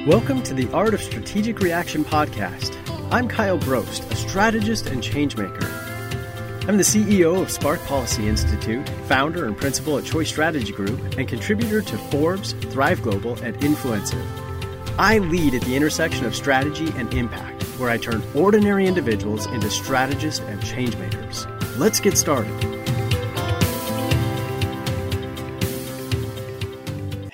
Welcome to the Art of Strategic Reaction podcast. I'm Kyle Brost, a strategist and changemaker. I'm the CEO of Spark Policy Institute, founder and principal at Choice Strategy Group, and contributor to Forbes, Thrive Global, and Influencer. I lead at the intersection of strategy and impact, where I turn ordinary individuals into strategists and changemakers. Let's get started.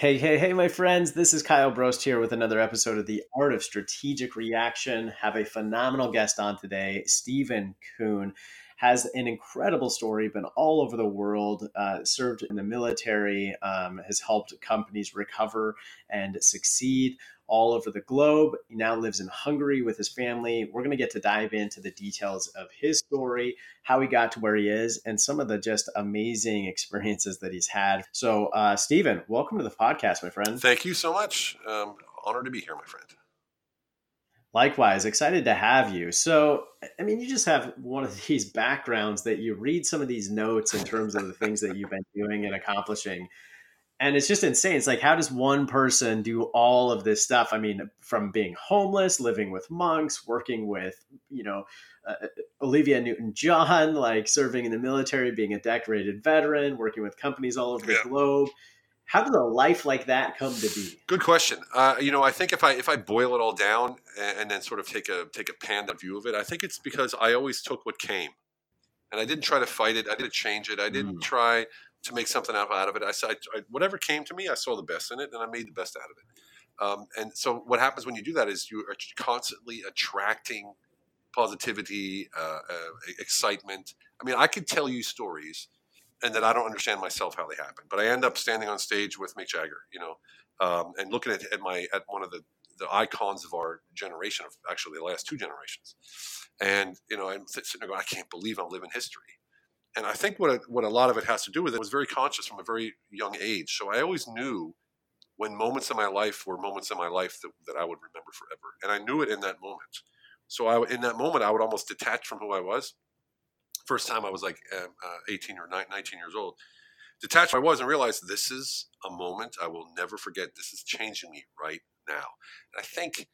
Hey, hey, hey, my friends. This is Kyle Brost here with another episode of The Art of Strategic Reaction. Have a phenomenal guest on today, Steven Kuhn. Has an incredible story, been all over the world, uh, served in the military, um, has helped companies recover and succeed all over the globe. He now lives in Hungary with his family. We're going to get to dive into the details of his story, how he got to where he is, and some of the just amazing experiences that he's had. So, uh, Steven, welcome to the podcast, my friend. Thank you so much. Um, honored to be here, my friend. Likewise, excited to have you. So, I mean, you just have one of these backgrounds that you read some of these notes in terms of the things that you've been doing and accomplishing and it's just insane. It's like, how does one person do all of this stuff? I mean, from being homeless, living with monks, working with, you know, uh, uh Olivia Newton John, like serving in the military, being a decorated veteran, working with companies all over yeah. the globe. How did a life like that come to be? Good question. Uh, you know, I think if I if I boil it all down and, and then sort of take a take a panda view of it, I think it's because I always took what came, and I didn't try to fight it. I didn't change it. I didn't mm. try to make something out of it. I, I, I, whatever came to me, I saw the best in it, and I made the best out of it. Um, and so, what happens when you do that is you are constantly attracting positivity, uh, uh, excitement. I mean, I could tell you stories, and that I don't understand myself how they happen, but I end up standing on stage with Mick Jagger, you know, um, and looking at, at my at one of the the icons of our generation, of actually the last two generations, and you know, I'm sitting there going, I can't believe I'm living history and I think what a, what a lot of it has to do with it was very conscious from a very young age. So I always knew when moments in my life were moments in my life that, that I would remember forever, and I knew it in that moment. So I, in that moment, I would almost detach from who I was. First time I was like um, uh, 18 or 19 years old, detached I was and realized this is a moment I will never forget. This is changing me right now. And I think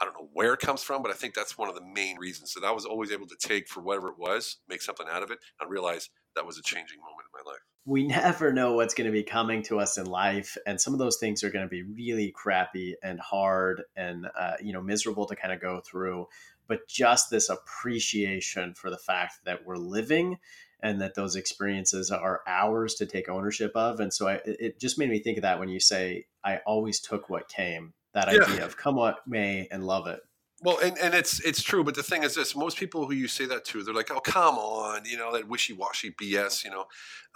I don't know where it comes from, but I think that's one of the main reasons that I was always able to take for whatever it was, make something out of it, and realize that was a changing moment in my life. We never know what's going to be coming to us in life, and some of those things are going to be really crappy and hard and uh, you know miserable to kind of go through. But just this appreciation for the fact that we're living and that those experiences are ours to take ownership of. And so I, it just made me think of that when you say, I always took what came that yeah. idea of come what may and love it. Well, and, and it's it's true, but the thing is this: most people who you say that to, they're like, "Oh, come on," you know, that wishy-washy BS. You know,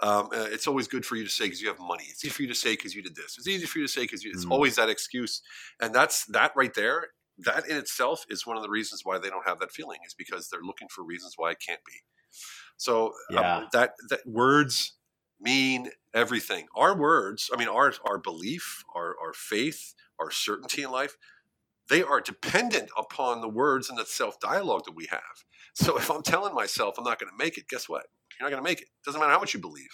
um, uh, it's always good for you to say because you have money. It's easy for you to say because you did this. It's easy for you to say because it's mm. always that excuse, and that's that right there. That in itself is one of the reasons why they don't have that feeling is because they're looking for reasons why it can't be. So um, yeah. um, that that words mean everything. Our words, I mean, our our belief, our our faith, our certainty in life, they are dependent upon the words and the self dialogue that we have. So if I'm telling myself I'm not going to make it, guess what? You're not going to make it. Doesn't matter how much you believe.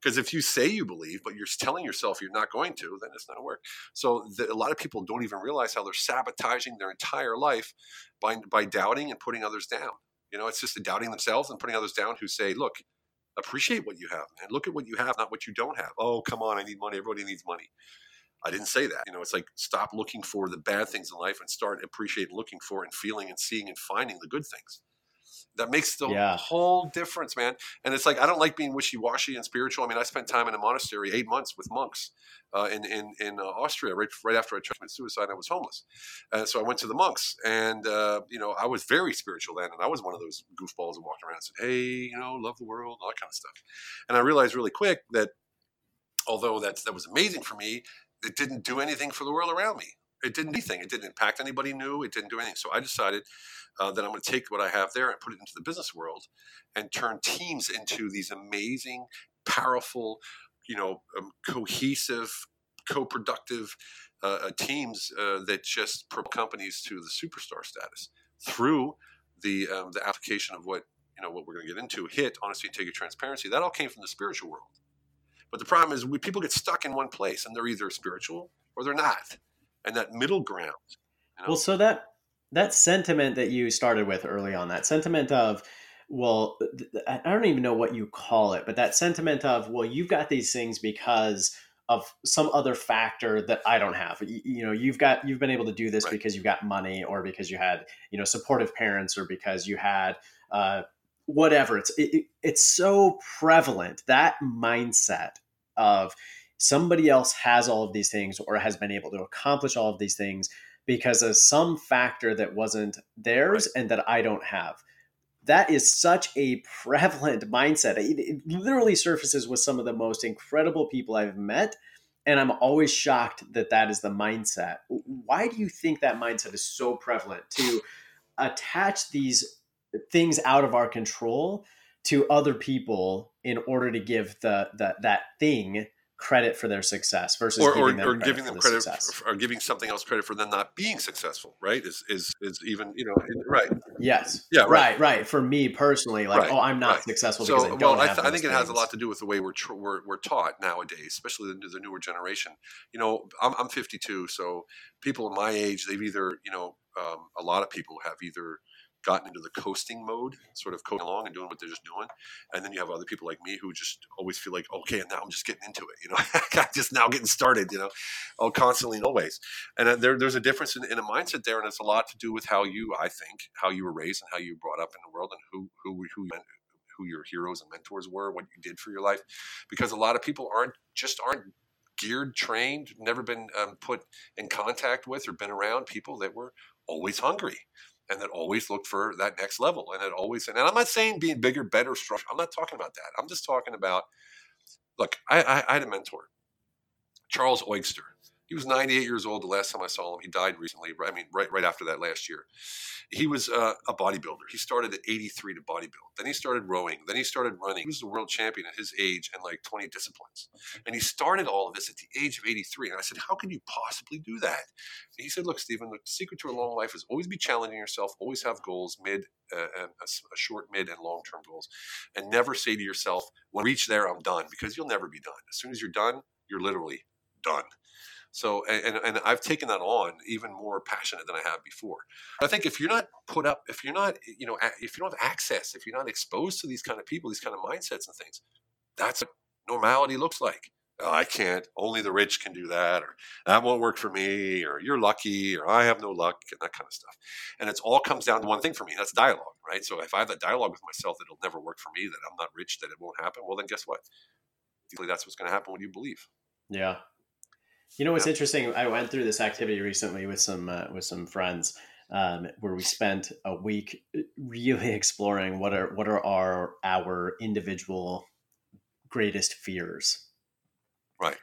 Because if you say you believe, but you're telling yourself you're not going to, then it's not work. So the, a lot of people don't even realize how they're sabotaging their entire life by, by doubting and putting others down. You know, it's just doubting themselves and putting others down who say, look, appreciate what you have, man. Look at what you have, not what you don't have. Oh, come on, I need money. Everybody needs money. I didn't say that. You know, it's like stop looking for the bad things in life and start appreciating looking for and feeling and seeing and finding the good things. That makes the yeah. whole difference, man. And it's like I don't like being wishy washy and spiritual. I mean, I spent time in a monastery, eight months with monks uh, in in in uh, Austria, right right after I tried to suicide. I was homeless, and so I went to the monks, and uh, you know, I was very spiritual then, and I was one of those goofballs that walked around and said, "Hey, you know, love the world," all that kind of stuff. And I realized really quick that although that that was amazing for me, it didn't do anything for the world around me. It didn't anything. It didn't impact anybody new. It didn't do anything. So I decided uh, that I'm going to take what I have there and put it into the business world and turn teams into these amazing, powerful, you know, um, cohesive, co-productive uh, uh teams uh, that just propel companies to the superstar status through the um, the application of what you know what we're going to get into. HIT, honesty, integrity, transparency. That all came from the spiritual world. But the problem is we people get stuck in one place and they're either spiritual or they're not. And that middle ground. You know? Well, so that that sentiment that you started with early on, that sentiment of, well, I don't even know what you call it, but that sentiment of, well, you've got these things because of some other factor that I don't have. You, you, know, you've got you've been able to do this right. because you've got money, or because you had you know supportive parents, or because you had uh, whatever. It's it, it's so prevalent that mindset of somebody else has all of these things or has been able to accomplish all of these things because of some factor that wasn't theirs and that I don't have. That is such a prevalent mindset. It, it, literally surfaces with some of the most incredible people I've met. And I'm always shocked that that is the mindset. Why do you think that mindset is so prevalent to attach these things out of our control to other people in order to give the, the that thing credit for their success versus or, giving them or credit giving them for credit for, or giving something else credit for them not being successful right is is is even you know right yes yeah right right, right. for me personally like right. oh i'm not right. successful so, because I don't well I, th- I think things. it has a lot to do with the way we're, tr- we're, we're taught nowadays especially the, the newer generation you know I'm, I'm 52 so people my age they've either you know um, a lot of people have either gotten into the coasting mode, sort of coasting along and doing what they're just doing. And then you have other people like me who just always feel like, okay, and now I'm just getting into it. You know, just now getting started. You know, oh, constantly and always. And uh, there, there's a difference in, in, a mindset there, and it's a lot to do with how you, I think, how you were raised and how you were brought up in the world, and who who who who your heroes and mentors were, what you did for your life. Because a lot of people aren't just aren't geared, trained, never been um, put in contact with or been around people that were always hungry and that always looked for that next level and it always and I'm not saying being bigger, better, stronger. I'm not talking about that. I'm just talking about look, I, I, I had a mentor, Charles Eugster. He was 98 years old the last time I saw him. He died recently. I mean, right right after that last year. He was uh, a bodybuilder. He started at 83 to bodybuild. Then he started rowing. Then he started running. He was the world champion at his age in like 20 disciplines. And he started all of this at the age of 83. And I said, How can you possibly do that? And he said, Look, Steven, the secret to a long life is always be challenging yourself, always have goals, mid, uh, and a, a short, mid, and long term goals. And never say to yourself, When I reach there, I'm done, because you'll never be done. As soon as you're done, you're literally done. So, and, and I've taken that on even more passionate than I have before. I think if you're not put up, if you're not, you know, if you don't have access, if you're not exposed to these kind of people, these kind of mindsets and things, that's what normality looks like. Oh, I can't. Only the rich can do that, or that won't work for me, or you're lucky, or I have no luck, and that kind of stuff. And it all comes down to one thing for me. That's dialogue, right? So if I have that dialogue with myself that it'll never work for me, that I'm not rich, that it won't happen, well, then guess what? That's what's going to happen when you believe. Yeah, you know what's interesting? I went through this activity recently with some uh, with some friends um, where we spent a week uh, really exploring what are what are our our individual greatest fears. Right.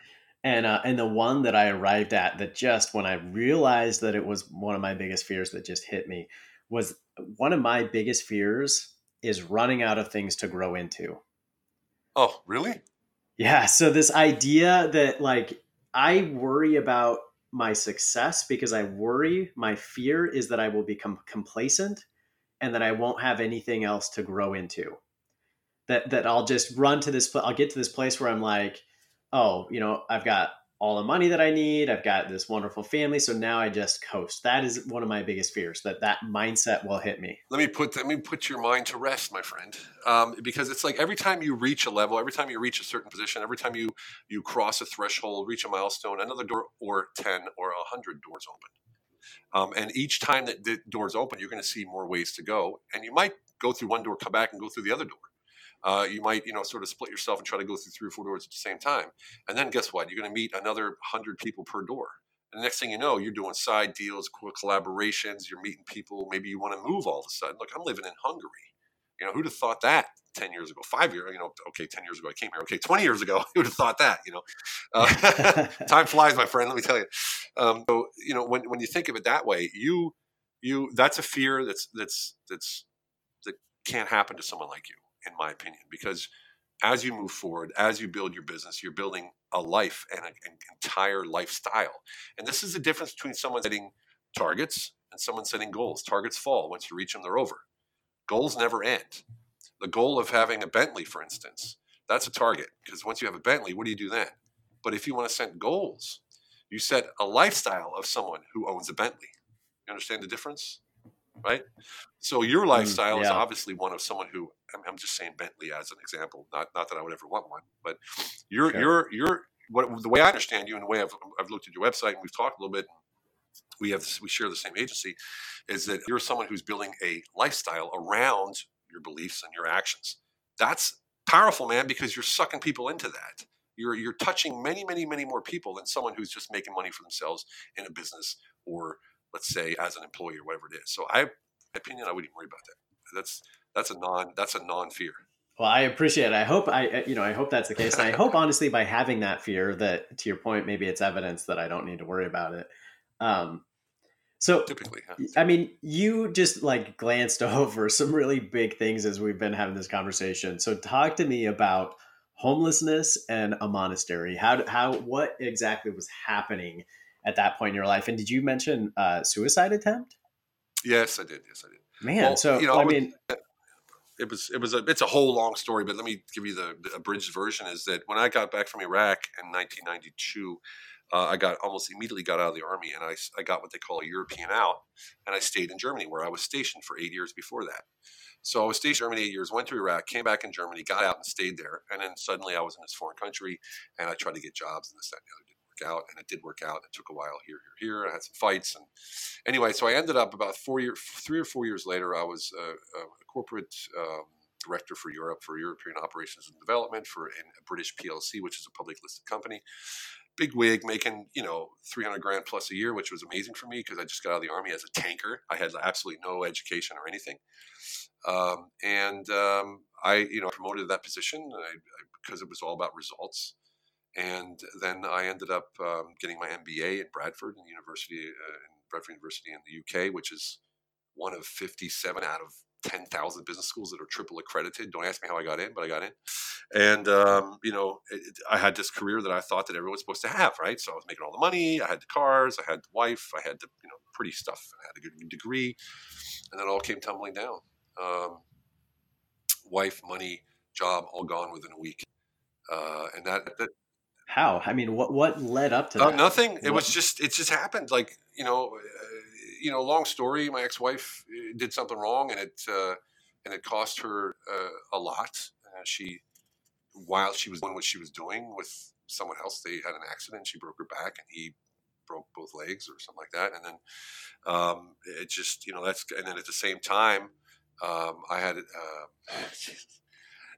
And uh, and the one that I arrived at that just when I realized that it was one of my biggest fears that just hit me was one of my biggest fears is running out of things to grow into. Oh, really? Yeah. So this idea that like I worry about my success because I worry my fear is that I will become complacent and that I won't have anything else to grow into. That that I'll just run to this I'll get to this place where I'm like, oh, you know, I've got all the money that I need. I've got this wonderful family, so now I just coast. That is one of my biggest fears that that mindset will hit me. Let me put let me put your mind to rest, my friend, um, because it's like every time you reach a level, every time you reach a certain position, every time you you cross a threshold, reach a milestone, another door or ten or a hundred doors open. Um, and each time that the doors open, you're going to see more ways to go, and you might go through one door, come back, and go through the other door uh, you might you know sort of split yourself and try to go through three or four doors at the same time. And then guess what? You're going to meet another 100 people per door. And the next thing you know you're doing side deals collaborations you're meeting people. Maybe you want to move all of a sudden. Look i'm living in hungary. You know who'd have thought that 10 years ago? Five years you know okay 10 years ago i came here. Okay 20 years ago who would have thought that you know? Uh, time flies my friend let me tell you. Um, so you know when, when you think of it that way you you that's a fear that's that's that's that can't happen to someone like you in my opinion, because as you move forward, as you build your business, you're building a life and an entire lifestyle. And this is the difference between someone setting targets and someone setting goals. Targets fall. Once you reach them, they're over. Goals never end. The goal of having a Bentley, for instance, that's a target because once you have a Bentley, what do you do then? But if you want to set goals, You set a lifestyle of someone who owns a Bentley. You understand the difference? Right? So your mm, lifestyle mm, yeah. is obviously one of someone who I'm, just saying Bentley as an example, not not that I would ever want one, but you're sure. you're you're what the way I understand you and the way I've, I've looked at your website and we've talked a little bit we have we share the same agency is that you're someone who's building a lifestyle around your beliefs and your actions that's powerful man because you're sucking people into that you're you're touching many many many more people than someone who's just making money for themselves in a business or let's say as an employee or whatever it is so i opinion i wouldn't worry about that that's that's a non that's a non fear well, I appreciate it. I hope I, you know, I hope that's the case, and I hope honestly by having that fear, that to your point, maybe it's evidence that I don't need to worry about it. Um, so typically, I mean, you just like glanced over some really big things as we've been having this conversation. So talk to me about homelessness and a monastery. How how what exactly was happening at that point in your life? And did you mention uh, suicide attempt? Yes, I did. Yes, I did. Man, well, so you know, I mean, it was it was a it's a whole long story, but let me give you the, the abridged version. Is that when I got back from Iraq in 1992, uh, I got almost immediately got out of the army and I, I got what they call a European out and I stayed in Germany where I was stationed for eight years before that. So I was stationed in Germany eight years, went to Iraq, came back in Germany, got out and stayed there. And then suddenly I was in this foreign country and I tried to get jobs and this, that, and the other work out. And it did work out. It took a while here, here, here. I had some fights. And anyway, so I ended up about four years, three or four years later, I was a, a corporate um, director for Europe for European Operations and Development for a British PLC, which is a public listed company big wig, making you know 300 grand plus a year, which was amazing for me because I just got out of the army as a tanker. I had absolutely no education or anything, um, and um, I you know promoted that position because it was all about results. And then I ended up um, getting my MBA at Bradford University uh, in Bradford University in the UK, which is one of 57 out of 10,000 business schools that are triple accredited. Don't ask me how I got in, but I got in. And, um, you know, it, I had this career that I thought that everyone was supposed to have, right? So I was making all the money. I had the cars. I had the wife. I had the, you know, pretty stuff. I had a good degree. And then it all came tumbling down. Um, wife, money, job, all gone within a week. Uh, and that, that how? I mean, what what led up to uh, that? Nothing. It what? was just it just happened. Like you know, you know, long story. My ex-wife uh, did something wrong, and it uh, and it cost her uh, a lot. Uh, she, while she was doing what she was doing with someone else, they had an accident. She broke her back, and he broke both legs or something like that. And then um, it just, you know, that's and then at the same time, um, I had. Uh,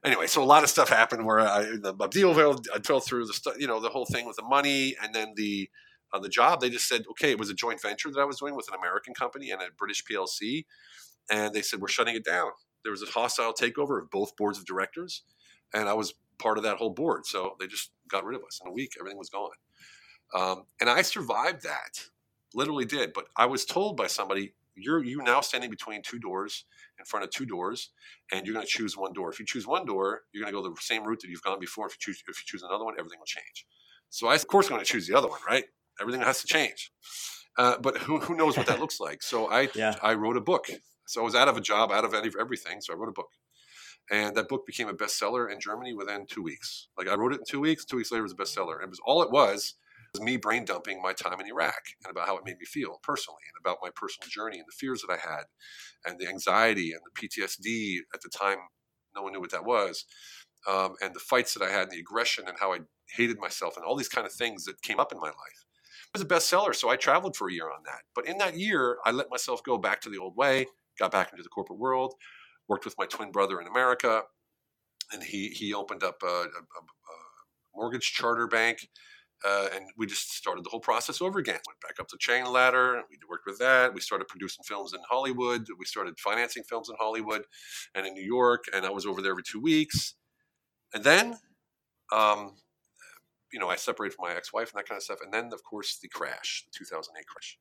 anyway, so a lot of stuff happened where I, the, deal fell, I fell through the, you know, the whole thing with the money, and then the on the job, they just said, okay, it was a joint venture that I was doing with an American company and a British PLC. And they said, we're shutting it down. There was a hostile takeover of both boards of directors. And I was part of that whole board. So they just got rid of us in a week. Everything was gone. Um, and I survived that, literally did. But I was told by somebody, you're you now standing between two doors in front of two doors and you're going to choose one door if you choose one door you're going to go the same route that you've gone before if you choose if you choose another one everything will change so i of course going to choose the other one right everything has to change. Uh, but who, who knows what that looks like? So I yeah. I wrote a book. So I was out of a job, out of any, everything. So I wrote a book, and that book became a bestseller in Germany within two weeks. Like I wrote it in two weeks. Two weeks later, it was a bestseller. And it was all it was was me brain dumping my time in Iraq and about how it made me feel personally, and about my personal journey and the fears that I had, and the anxiety and the PTSD at the time. No one knew what that was. Um, and the fights that I had, and the aggression, and how I hated myself, and all these kind of things that came up in my life It was a bestseller. So I traveled for a year on that. But in that year, I let myself go back to the old way, got back into the corporate world, worked with my twin brother in America, and he he opened up a, a, a mortgage charter bank. Uh, and we just started the whole process over again. Went back up the chain ladder. And we worked with that. We started producing films in Hollywood. We started financing films in Hollywood and in New York. And I was over there every two weeks. And then um, you know, I separated from my ex-wife and that kind of stuff. And then, of course, the crash, the 2008 crash.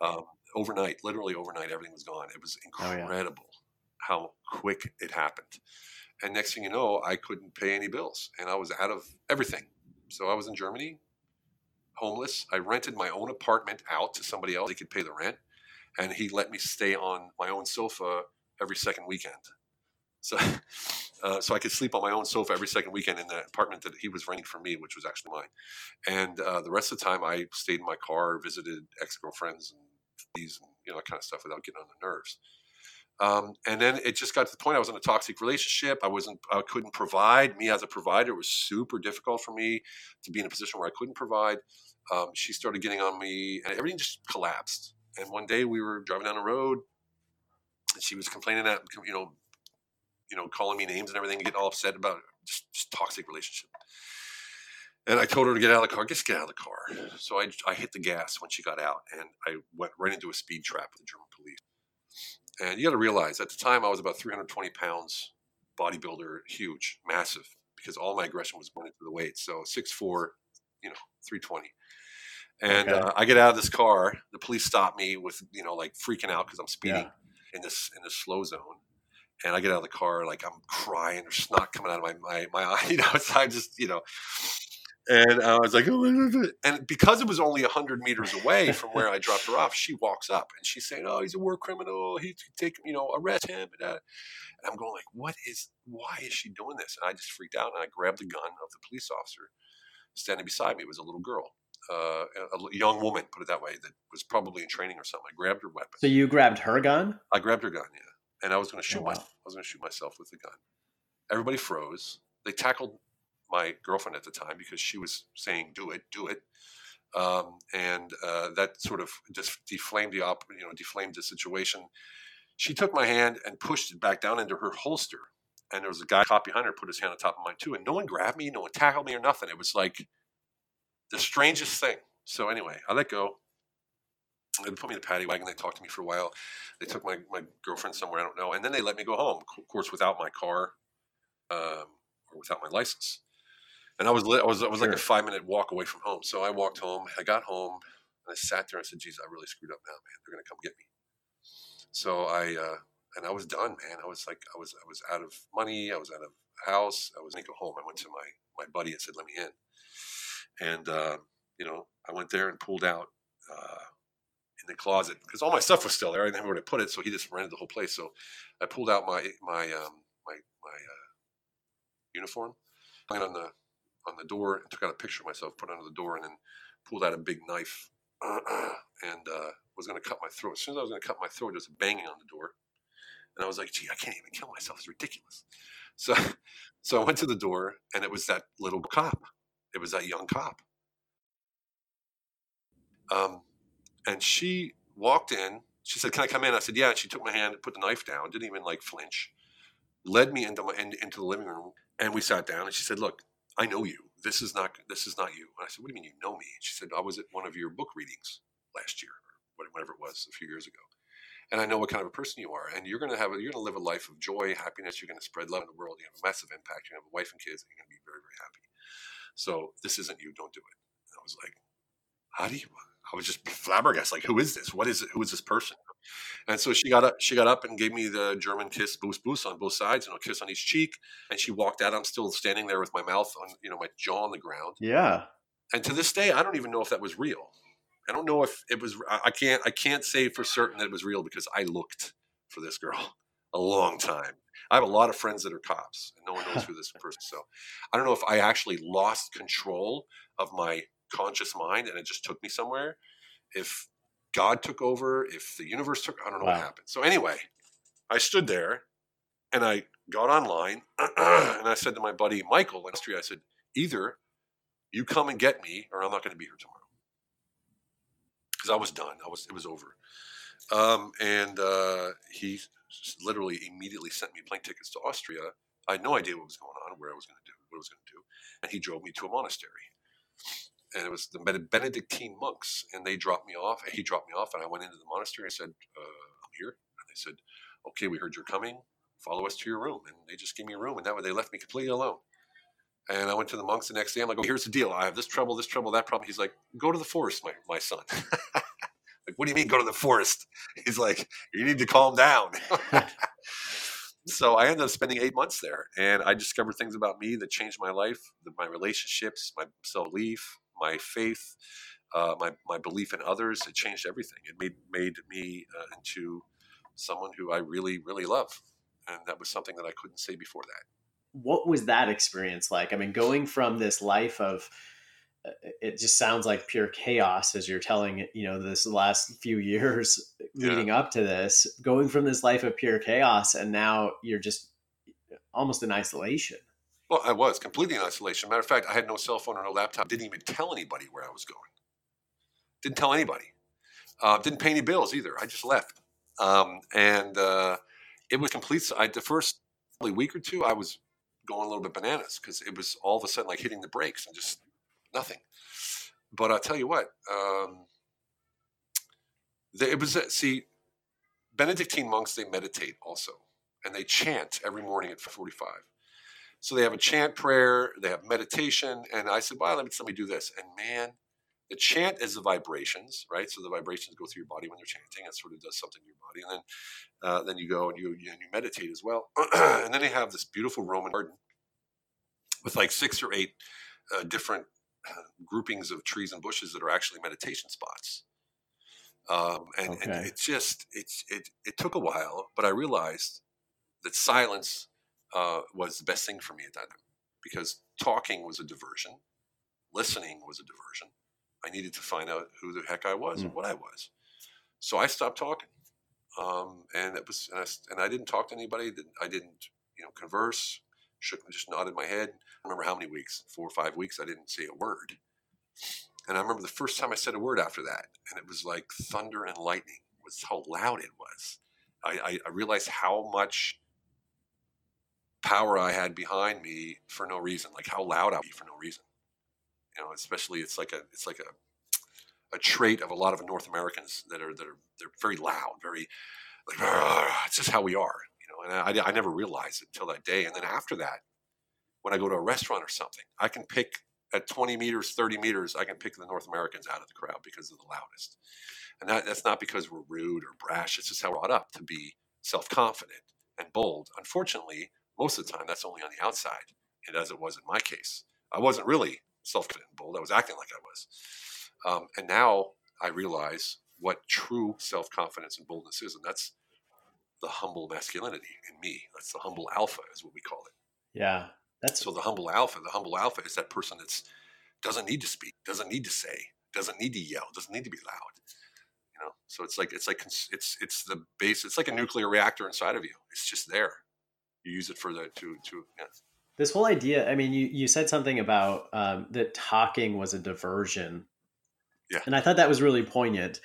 Um, overnight, literally overnight, everything was gone. It was incredible oh, yeah. how quick it happened. And next thing you know, I couldn't pay any bills, and I was out of everything. So I was in Germany, homeless. I rented my own apartment out to somebody else. He could pay the rent, and he let me stay on my own sofa every second weekend. So, uh, so I could sleep on my own sofa every second weekend in the apartment that he was renting for me, which was actually mine. And uh, the rest of the time, I stayed in my car, visited ex girlfriends and these, and you know, that kind of stuff without getting on the nerves. Um, and then it just got to the point I was in a toxic relationship. I wasn't, I couldn't provide. Me as a provider was super difficult for me to be in a position where I couldn't provide. Um, she started getting on me, and everything just collapsed. And one day we were driving down the road, and she was complaining that you know, you know, calling me names and everything, getting all upset about just, just toxic relationship. And I told her to get out of the car. Just get out of the car. So I, I hit the gas when she got out, and I went right into a speed trap with the German police. And you got to realize at the time I was about 320 pounds, bodybuilder, huge, massive, because all my aggression was going into the weight. So 6'4, you know, 320. And okay. uh, I get out of this car. The police stop me with, you know, like freaking out because I'm speeding yeah. in this in this slow zone. And I get out of the car, like I'm crying, there's snot coming out of my my, my eye. You know, so I just, you know, and I was like, oh, and because it was only 100 meters away from where I dropped her off, she walks up and she's saying, oh, he's a war criminal. He take, you know, arrest him. And, uh, and I'm going like, what is, why is she doing this? And I just freaked out and I grabbed the gun of the police officer standing beside me. It was a little girl, uh, a young woman, put it that way, that was probably in training or something. I grabbed her weapon. So you grabbed her gun? I grabbed her gun, yeah. And I was going to shoot oh, wow. myself. I was going to shoot myself with the gun. Everybody froze. They tackled my girlfriend at the time because she was saying, "Do it, do it," um, and uh, that sort of just deflamed the op- you know deflamed the situation. She took my hand and pushed it back down into her holster, and there was a guy caught behind her, put his hand on top of mine too, and no one grabbed me, no one tackled me or nothing. It was like the strangest thing. So anyway, I let go. They put me in the paddy wagon. They talked to me for a while. They took my, my girlfriend somewhere, I don't know. And then they let me go home, of course, without my car um, or without my license and I was I was I was sure. like a five minute walk away from home. So I walked home. I got home and I sat there and said, "Geez, I really screwed up now, man. They're gonna come get me." So I uh, and I was done, man. I was like, I was I was out of money. I was out of house. I was to go home. I went to my my buddy and said, "Let me in." And uh, you know, I went there and pulled out uh, in the closet because all my stuff was still there. I didn't have where to put it, so he just rented the whole place. So I pulled out my my um, my my uh, uniform, hung it on the on the door and took out a picture of myself, put it under the door, and then pulled out a big knife and uh, was going to cut my throat. As soon as I was going to cut my throat, there was banging on the door, and I was like, "Gee, I can't even kill myself. It's ridiculous." So, so I went to the door, and it was that little cop. It was that young cop. Um, and she walked in. She said, "Can I come in?" I said, "Yeah." And she took my hand, put the knife down, didn't even like flinch, led me into my in, into the living room, and we sat down. And she said, "Look, I know you. This is not this is not you. And I said, What do you mean you know me? And she said, I was at one of your book readings last year, or whatever it was, a few years ago. And I know what kind of a person you are. And you're gonna have a, you're gonna live a life of joy, happiness, you're gonna spread love in the world, you have a massive impact, you have a wife and kids, and you're gonna be very, very happy. So this isn't you, don't do it. And I was like, How do you I was just flabbergasted. Like, who is this? What is it? Who is this person? And so she got up. She got up and gave me the German kiss, boost, boost on both sides, and a kiss on each cheek. And she walked out. I'm still standing there with my mouth on, you know, my jaw on the ground. Yeah. And to this day, I don't even know if that was real. I don't know if it was. I can't. I can't say for certain that it was real because I looked for this girl a long time. I have a lot of friends that are cops, and no one knows who this person. So I don't know if I actually lost control of my conscious mind and it just took me somewhere. If God took over, if the universe took, I don't know wow. what happened. So anyway, I stood there and I got online and I said to my buddy Michael in Austria, I said, either you come and get me or I'm not going to be here tomorrow. Because I was done. I was, it was over. Um, and uh, he literally immediately sent me plane tickets to Austria. I had no idea what was going on, where I was going to do, what I was going to do. And he drove me to a monastery and it was the Benedictine monks, and they dropped me off. and He dropped me off, and I went into the monastery. I said, uh, "I'm here," and they said, "Okay, we heard you're coming. Follow us to your room." And they just gave me a room, and that way they left me completely alone. And I went to the monks the next day. I'm like, oh, "Here's the deal. I have this trouble, this trouble, that problem." He's like, "Go to the forest, my my son." like, what do you mean, go to the forest? He's like, "You need to calm down." so I ended up spending eight months there, and I discovered things about me that changed my life, my relationships, my self belief, my faith, uh, my my belief in others. It changed everything. It made made me uh, into someone who I really really love, and that was something that I couldn't say before that. What was that experience like? I mean, going from this life of uh, it just sounds like pure chaos as you're telling you know this last few years leading yeah. up to this going from this life of pure chaos and now you're just almost in isolation well i was completely in isolation. Matter of fact i had no cell phone or no laptop. Didn't even tell anybody where i was going. Didn't tell anybody. Uh, didn't pay any bills either. I just left. Um, and uh, it was complete I, the first week or two i was going a little bit bananas because it was all of a sudden like hitting the brakes and just nothing. But I'll tell you what, um, they, it was see, Benedictine monks they meditate also, and they chant every morning at 45. So they have a chant prayer, they have meditation, and I said, "Well, let me let me do this." And man, the chant is the vibrations, right? So the vibrations go through your body when you're chanting. It sort of does something to your body, and then uh, then you go and you, you, and you meditate as well. and then they have this beautiful Roman garden with like six or eight uh, different groupings of trees and bushes that are actually meditation spots. Um, and, okay. and it just it's it it took a while, but I realized that silence uh, was the best thing for me at that time because talking was a diversion, listening was a diversion. I needed to find out who the heck I was mm. and what I was. So I stopped talking, um, and it was and I, and I didn't talk to anybody. I didn't you know converse shook, just nodded my head. I remember how many weeks, four or five weeks, I didn't say a word. And I remember the first time I said a word after that, and it was like thunder and lightning. Was how loud it was. I, I, I realized how much power I had behind me for no reason, like how loud I be for no reason. You know, especially it's like a it's like a a trait of a lot of North Americans that are that are they're very loud, very like it's just how we are You know, and I, I never realized it until that day. And then after that, when I go to a restaurant or something, I can pick at 20 meters, 30 meters, I can pick the North Americans out of the crowd because they're the loudest. And that, that's not because we're rude or brash. It's just how we're brought up to be self confident and bold. Unfortunately, most of the time, that's only on the outside, and as it was in my case. I wasn't really self confident and bold, I was acting like I was. Um, and now I realize what true self confidence and boldness is, and that's the humble masculinity in me. That's the humble alpha, is what we call it. Yeah, that's so the humble alpha. The humble alpha is that person that's doesn't need to speak, doesn't need to say, doesn't need to yell, doesn't need to be loud. You know, so it's like it's like it's it's the base. It's like a nuclear reactor inside of you. It's just there. You use it for that to to. Yeah. This whole idea. I mean, you you said something about um, that talking was a diversion. Yeah. And I thought that was really poignant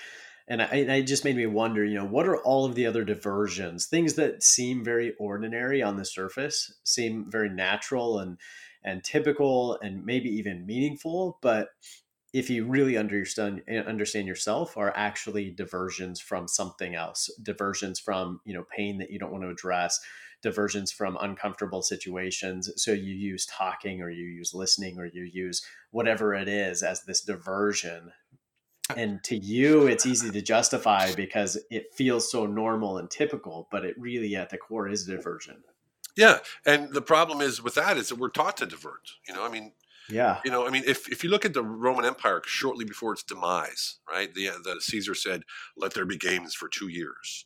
and I, it just made me wonder you know what are all of the other diversions things that seem very ordinary on the surface seem very natural and and typical and maybe even meaningful but if you really understand understand yourself are actually diversions from something else diversions from you know pain that you don't want to address diversions from uncomfortable situations. So you use talking or you use listening or you use whatever it is as this diversion. And to you it's easy to justify because it feels so normal and typical but it really at the core is diversion. Yeah and the problem is with that is that we're taught to divert you know? I mean yeah. you know i mean if, if you look at the roman empire shortly before its demise right the, the caesar said let there be games for two years.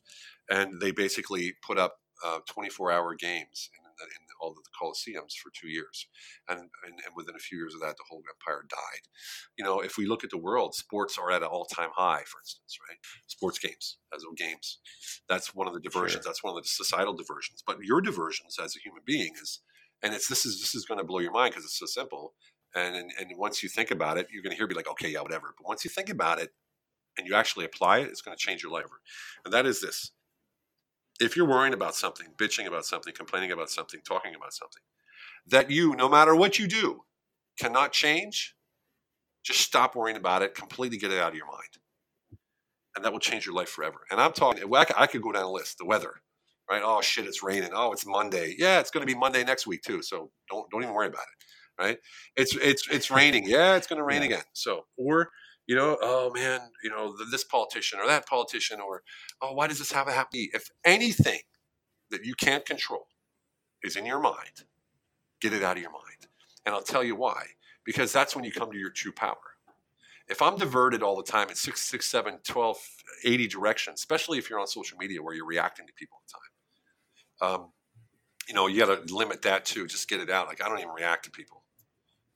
And they basically put up uh, 24 hour games in, in all of the Colosseums for two years. And, and, and, within a few years of that, the whole empire died. You know, if we look at the world, sports are at an all time high, for instance, right? Sports games, as of games. That's one of the diversions. Sure. That's one of the societal diversions. But your diversions as a human being is, and it's this is this is going to blow your mind because it's so simple. And, and and once you think about it, you're going to hear be like, okay, yeah, whatever. But once you think about it, and you actually apply it, it's going to change your life. And that is this if you're worrying about something, bitching about something, complaining about something, talking about something, that you, no matter what you do, cannot change, just stop worrying about it, completely get it out of your mind. And that will change your life forever. And I'm talking, I could go down a list, the weather, right? Oh shit, it's raining. Oh, it's Monday. Yeah, it's going to be Monday next week too. So don't, don't even worry about it, right? It's, it's, it's raining. Yeah, it's going to rain yeah. again. So, or you know, oh man, you know, this politician or that politician, or oh, why does this have to happen? If anything that you can't control is in your mind, get it out of your mind. And I'll tell you why. Because that's when you come to your true power. If I'm diverted all the time in 6, 6, 7, 12, 80 directions, especially if you're on social media where you're reacting to people all the time, um, you know, you got to limit that too. Just get it out. Like I don't even react to people.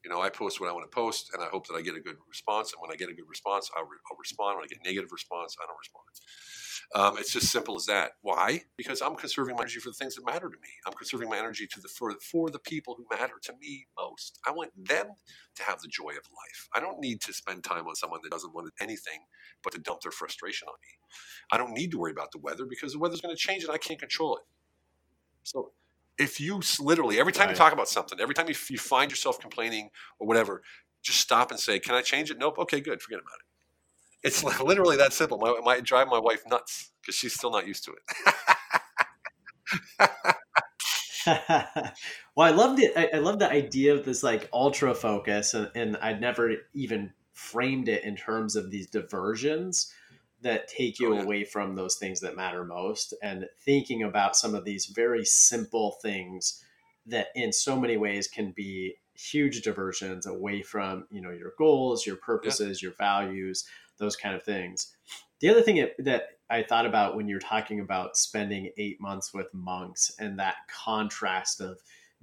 You know, I post what I want to post, and I hope that I get a good response. And when I get a good response, I'll, re- I'll respond. When I get a negative response, I don't respond. Um, it's just simple as that. Why? Because I'm conserving my energy for the things that matter to me. I'm conserving my energy to the for, for the people who matter to me most. I want them to have the joy of life. I don't need to spend time on someone that doesn't want anything but to dump their frustration on me. I don't need to worry about the weather because the weather's going to change and I can't control it. So if you literally every time right. you talk about something, every time you, you find yourself complaining or whatever, just stop and say, "Can I change it?" Nope. Okay, good. Forget about it. It's literally that simple. My, might drive my wife nuts because she's still not used to it. well, I loved it. I, I love the idea of this like ultra focus, and, and I'd never even framed it in terms of these diversions that take you oh, yeah. away from those things that matter most and thinking about some of these very simple things that in so many ways can be huge diversions away from you know your goals your purposes yeah. your values those kind of things the other thing that i thought about when you're talking about spending eight months with monks and that contrast of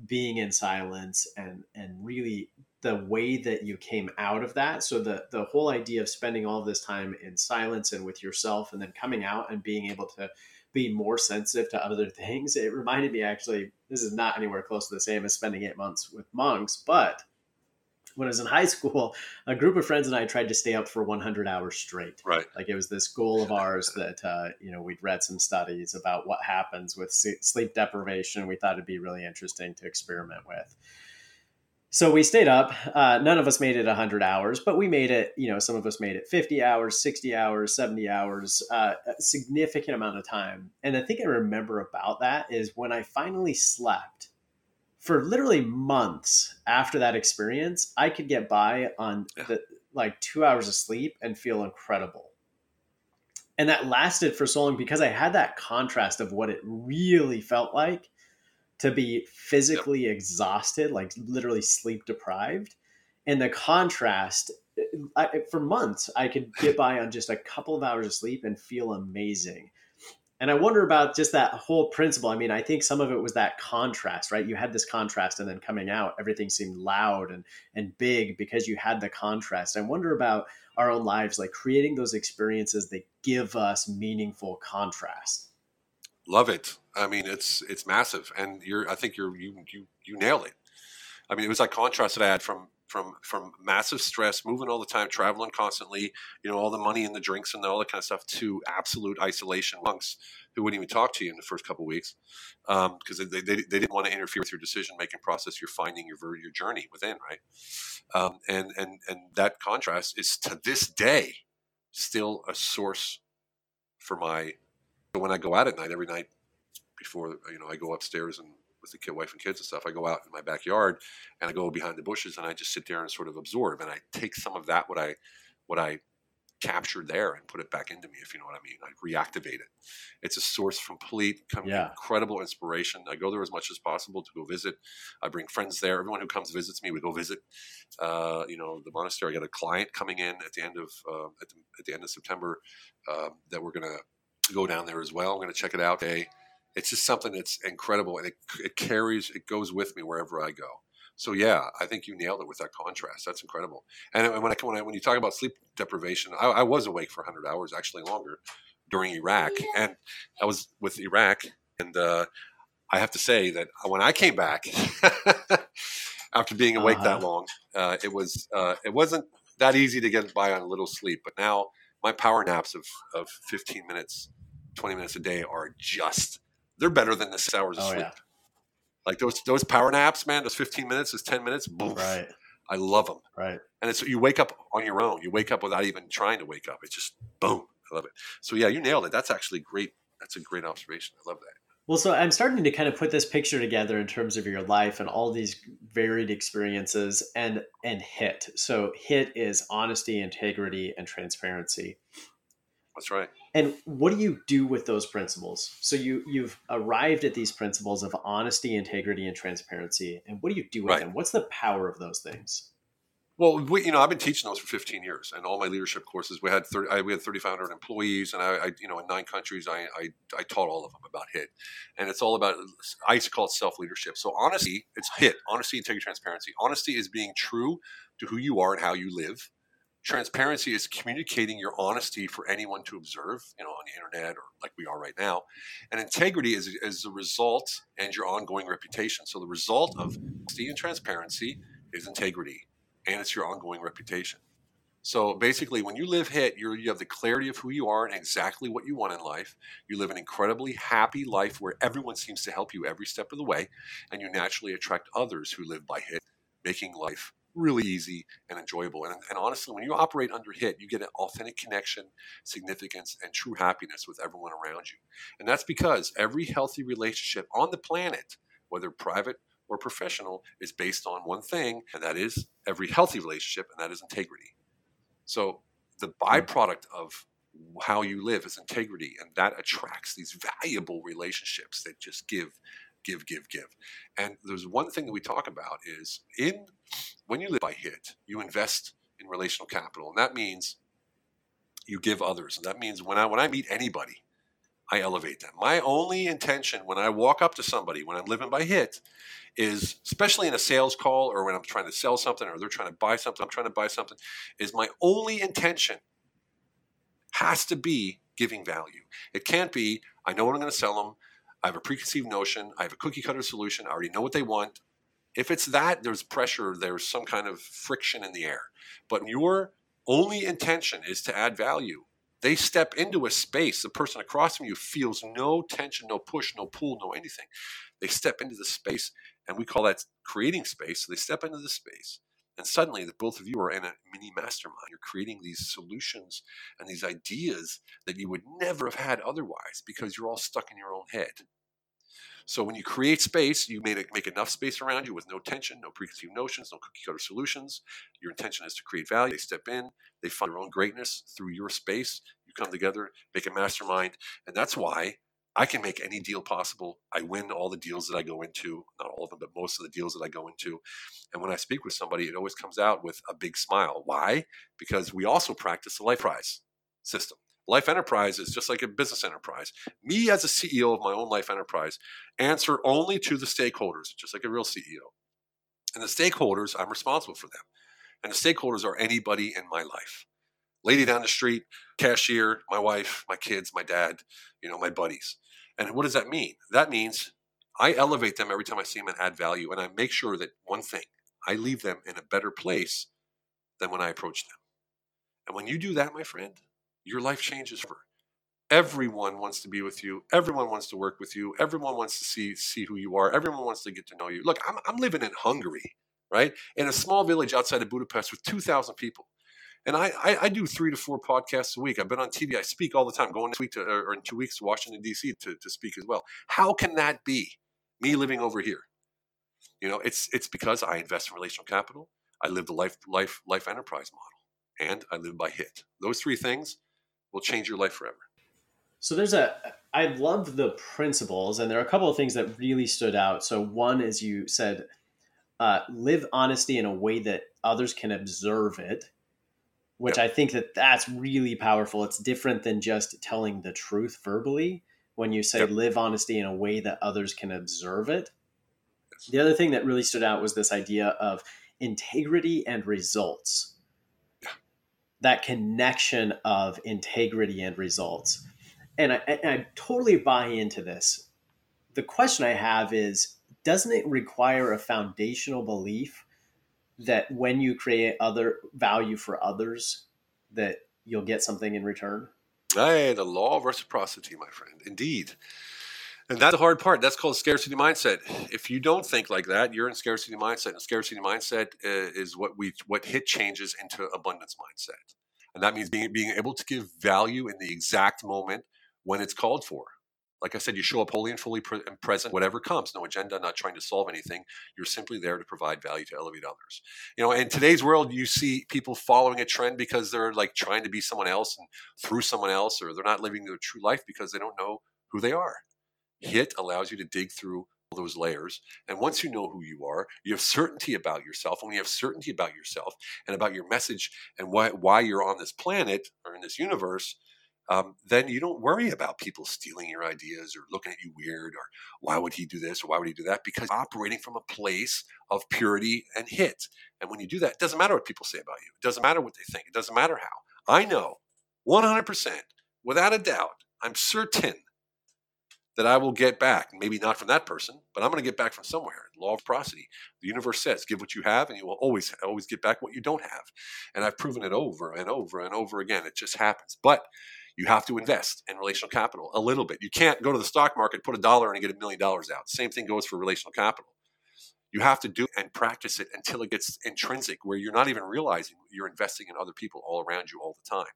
being in silence and and really the way that you came out of that. So the the whole idea of spending all of this time in silence and with yourself, and then coming out and being able to be more sensitive to other things. It reminded me actually. This is not anywhere close to the same as spending eight months with monks, but when I was in high school, a group of friends and I tried to stay up for 100 hours straight. Right. Like it was this goal of ours that, uh, you know, we'd read some studies about what happens with sleep deprivation. We thought it'd be really interesting to experiment with so we stayed up. Uh, none of us made it 100 hours, but we made it, you know, some of us made it 50 hours, 60 hours, 70 hours, uh, a significant amount of time. And the thing I remember about that is when I finally slept for literally months after that experience, I could get by on the, like two hours of sleep and feel incredible. And that lasted for so long because I had that contrast of what it really felt like to be physically yep. exhausted, like literally sleep deprived. And the contrast, uh, I, for months, I could get by on just a couple of hours of sleep and feel amazing. And I wonder about just that whole principle. I mean, I think some of it was that contrast, right? You had this contrast, and then coming out, everything seemed loud and and big because you had the contrast. I wonder about our own lives, like creating those experiences that give us meaningful contrast. Love it. I mean, it's it's massive, and you're. I think you're you you you nailed it. I mean, it was that contrast that I had from from from massive stress, moving all the time, traveling constantly, you know, all the money and the drinks and all that kind of stuff, to absolute isolation monks who wouldn't even talk to you in the first couple weeks because um, they, they, they didn't want to interfere with your decision making process. You're finding your your journey within, right? Um, and and and that contrast is to this day still a source for my when I go out at night every night before you know I go upstairs and with the kid, wife and kids and stuff, I go out in my backyard and I go behind the bushes and I just sit there and sort of absorb and I take some of that what I what I captured there and put it back into me, if you know what I mean. I reactivate it. It's a source of complete, yeah. incredible inspiration. I go there as much as possible to go visit. I bring friends there. Everyone who comes visits me, we go visit. Uh, you know, the monastery. I got a client coming in at the end of uh, at, the, at, the, end of September uh, that we're gonna go down there as well. I'm going to check it out. Hey, it's just something that's incredible, and it, it carries, it goes with me wherever I go. So yeah, I think you nailed it with that contrast. That's incredible. And when I, when, I, when you talk about sleep deprivation, I, I was awake for 100 hours, actually longer, during Iraq, and I was with Iraq, and uh, I have to say that when I came back after being awake uh-huh. that long, uh, it was uh, it wasn't that easy to get by on a little sleep. But now my power naps of, of 15 minutes, 20 minutes a day are just, they're better than the six hours of oh, sleep. Yeah. Like those, those power naps, man, those 15 minutes, is 10 minutes, boom. Right. I love them. Right. And it's, you wake up on your own. You wake up without even trying to wake up. It's just boom. I love it. So yeah, you nailed it. That's actually great. That's a great observation. I love that. Well, so I'm starting to kind of put this picture together in terms of your life and all these varied experiences and and hit. So hit is honesty, integrity, and transparency. That's right. And what do you do with those principles? So you you've arrived at these principles of honesty, integrity, and transparency. And what do you do with right. them? What's the power of those things? Well, we, you know, I've been teaching those for 15 years, and all my leadership courses. We had 30, I, we had 3,500 employees, and I, I, you know, in nine countries, I, I, I taught all of them about HIT, and it's all about. I used to call it self leadership. So honesty, it's HIT: honesty, integrity, transparency. Honesty is being true to who you are and how you live. Transparency is communicating your honesty for anyone to observe, you know, on the internet or like we are right now. And integrity is, is the result and your ongoing reputation. So the result of honesty and transparency is integrity and it's your ongoing reputation. So basically, when you live HIT, you you have the clarity of who you are and exactly what you want in life. You live an incredibly happy life where everyone seems to help you every step of the way, and you naturally attract others who live by HIT, making life really easy and enjoyable. And, and honestly, when you operate under HIT, you get an authentic connection, significance, and true happiness with everyone around you. And that's because every healthy relationship on the planet, whether private or professional is based on one thing, and that is every healthy relationship, and that is integrity. So the hmm. byproduct of how you live is integrity, and that attracts these valuable relationships that just give, give, give, give. And there's one thing that we talk about is in when you live by HIT, you invest in relational capital, and that means you give others. And that means when I when I meet anybody, I elevate them. My only intention when I walk up to somebody, when I'm living by HIT, is especially in a sales call or when I'm trying to sell something or they're trying to buy something, I'm trying to buy something, is my only intention has to be giving value. It can't be, I know what I'm going to sell them. I have a preconceived notion. I have a cookie cutter solution. I already know what they want. If it's that, there's pressure, there's some kind of friction in the air. But your only intention is to add value they step into a space. The person across from you feels no tension, no push, no pull, no anything. They step into the space, and we call that creating space. So they step into the space, and suddenly the both of you are in a mini mastermind. You're creating these solutions and these ideas that you would never have had otherwise because you're all stuck in your own head. So when you create space, you make, make enough space around you with no tension, no preconceived notions, no cookie cutter solutions. Your intention is to create value. They step in, they find their own greatness through your space. Come together, make a mastermind. And that's why I can make any deal possible. I win all the deals that I go into, not all of them, but most of the deals that I go into. And when I speak with somebody, it always comes out with a big smile. Why? Because we also practice the life prize system. Life enterprise is just like a business enterprise. Me as a CEO of my own life enterprise answer only to the stakeholders, just like a real CEO. And the stakeholders, I'm responsible for them. And the stakeholders are anybody in my life. Lady down the street, cashier, my wife, my kids, my dad, you know, my buddies. And what does that mean? That means I elevate them every time I see them and add value. And I make sure that one thing, I leave them in a better place than when I approach them. And when you do that, my friend, your life changes for everyone wants to be with you everyone wants to work with you everyone wants to see see who you are everyone wants to get to know you look i'm, I'm living in hungary right in a small village outside of budapest with 2000 people and I, I, I, do three to four podcasts a week. I've been on TV. I speak all the time. Going next week to, or in two weeks to Washington D.C. To, to speak as well. How can that be? Me living over here. You know, it's it's because I invest in relational capital. I live the life life life enterprise model, and I live by HIT. Those three things will change your life forever. So there's a I love the principles, and there are a couple of things that really stood out. So one is you said, uh, live honesty in a way that others can observe it, which yep. I think that that's really powerful. It's different than just telling the truth verbally. When you say yep. live honesty in a way that others can observe it. Yes. The other thing that really stood out was this idea of integrity and results that connection of integrity and results. And I, and I totally buy into this. The question I have is doesn't it require a foundational belief that when you create other value for others, that you'll get something in return? Hey, the law of reciprocity, my friend. Indeed. And that's the hard part. That's called scarcity mindset. If you don't think like that, you're in scarcity mindset. And scarcity mindset uh, is what we what HIT changes into abundance mindset, and that means being being able to give value in the exact moment when it's called for. Like I said, you show up wholly and fully pre- and present, whatever comes. No agenda, not trying to solve anything. You're simply there to provide value to elevate others. You know, in today's world, you see people following a trend because they're like trying to be someone else and through someone else, or they're not living their true life because they don't know who they are. HIT allows you to dig through those layers. And once you know who you are, you have certainty about yourself. And when you have certainty about yourself and about your message and why, why you're on this planet or in this universe, um, then you don't worry about people stealing your ideas or looking at you weird or why would he do this or why would he do that because operating from a place of purity and hit. And when you do that, it doesn't matter what people say about you. It doesn't matter what they think. It doesn't matter how. I know 100%, without a doubt, I'm certain that I will get back. Maybe not from that person, but I'm going to get back from somewhere. Law of reciprocity. The universe says, give what you have, and you will always always get back what you don't have. And I've proven it over and over and over again. It just happens. But you have to invest in relational capital a little bit. You can't go to the stock market, put a dollar in, and get a million dollars out. Same thing goes for relational capital. You have to do and practice it until it gets intrinsic, where you're not even realizing you're investing in other people all around you all the time.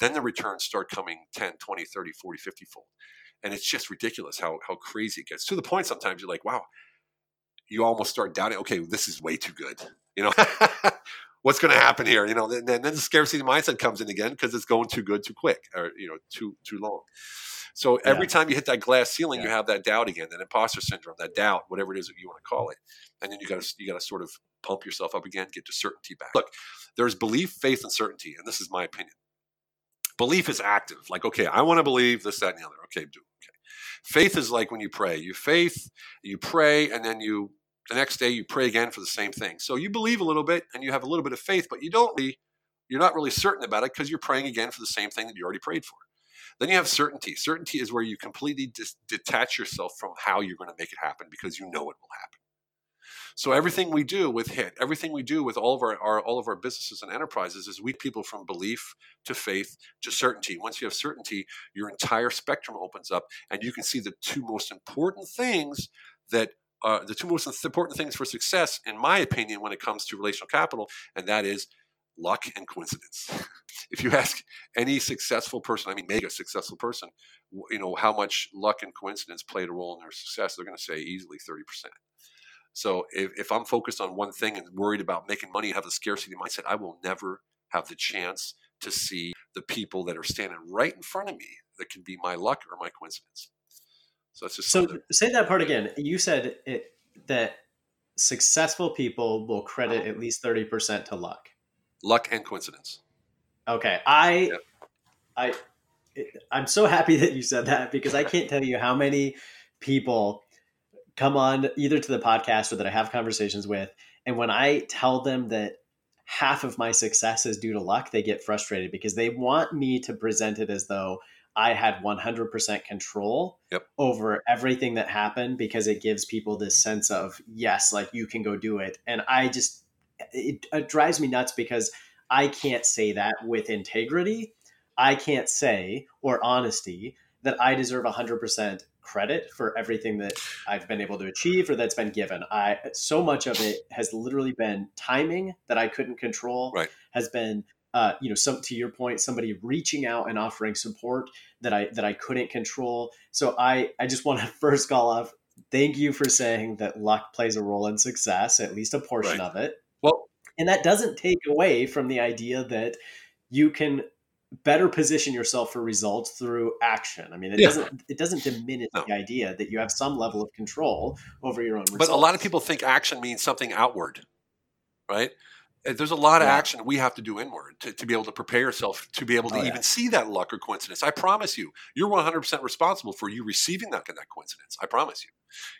Then the returns start coming 10, 20, 30, 40, 50 fold. And it's just ridiculous how, how crazy it gets to the point sometimes you're like, wow, you almost start doubting, okay, this is way too good. You know, what's going to happen here? You know, then, then the scarcity mindset comes in again because it's going too good too quick or, you know, too, too long. So every yeah. time you hit that glass ceiling, yeah. you have that doubt again, that imposter syndrome, that doubt, whatever it is that you want to call it, and then you got to you got to sort of pump yourself up again, get to certainty back. Look, there's belief, faith, and certainty, and this is my opinion. Belief is active, like okay, I want to believe this, that, and the other. Okay, do okay. Faith is like when you pray. You faith, you pray, and then you the next day you pray again for the same thing. So you believe a little bit and you have a little bit of faith, but you don't really, you're not really certain about it because you're praying again for the same thing that you already prayed for. Then you have certainty. Certainty is where you completely dis- detach yourself from how you're going to make it happen because you know it will happen. So everything we do with HIT, everything we do with all of our, our, all of our businesses and enterprises is we people from belief to faith to certainty. Once you have certainty, your entire spectrum opens up, and you can see the two most important things that uh, the two most important things for success, in my opinion, when it comes to relational capital, and that is luck and coincidence. if you ask any successful person, I mean, mega successful person, you know, how much luck and coincidence played a role in their success, they're going to say easily 30%. So if, if I'm focused on one thing and worried about making money and have the scarcity mindset, I will never have the chance to see the people that are standing right in front of me that can be my luck or my coincidence. So that's just so. Say that part again. You said it that successful people will credit at least thirty percent to luck. Luck and coincidence. Okay, I, yep. I, I'm so happy that you said that because I can't tell you how many people come on either to the podcast or that I have conversations with, and when I tell them that half of my success is due to luck, they get frustrated because they want me to present it as though I had 100% control yep. over everything that happened because it gives people this sense of, yes, like you can go do it. And I just, it, it drives me nuts because I can't say that with integrity. I can't say, or honesty, that I deserve 100% credit for everything that I've been able to achieve or that's been given. I so much of it has literally been timing that I couldn't control. Right. Has been uh, you know, some to your point, somebody reaching out and offering support that I that I couldn't control. So I I just want to first call off. Thank you for saying that luck plays a role in success, at least a portion right. of it. Well, and that doesn't take away from the idea that you can better position yourself for results through action. I mean, it yeah. doesn't it doesn't diminish no. the idea that you have some level of control over your own results. But a lot of people think action means something outward, right? Uh, there's a lot of yeah. action we have to do inward to, to be able to prepare yourself to be able to oh, even yeah. see that luck or coincidence. I promise you, you're 100% responsible for you receiving that, that coincidence. I promise you.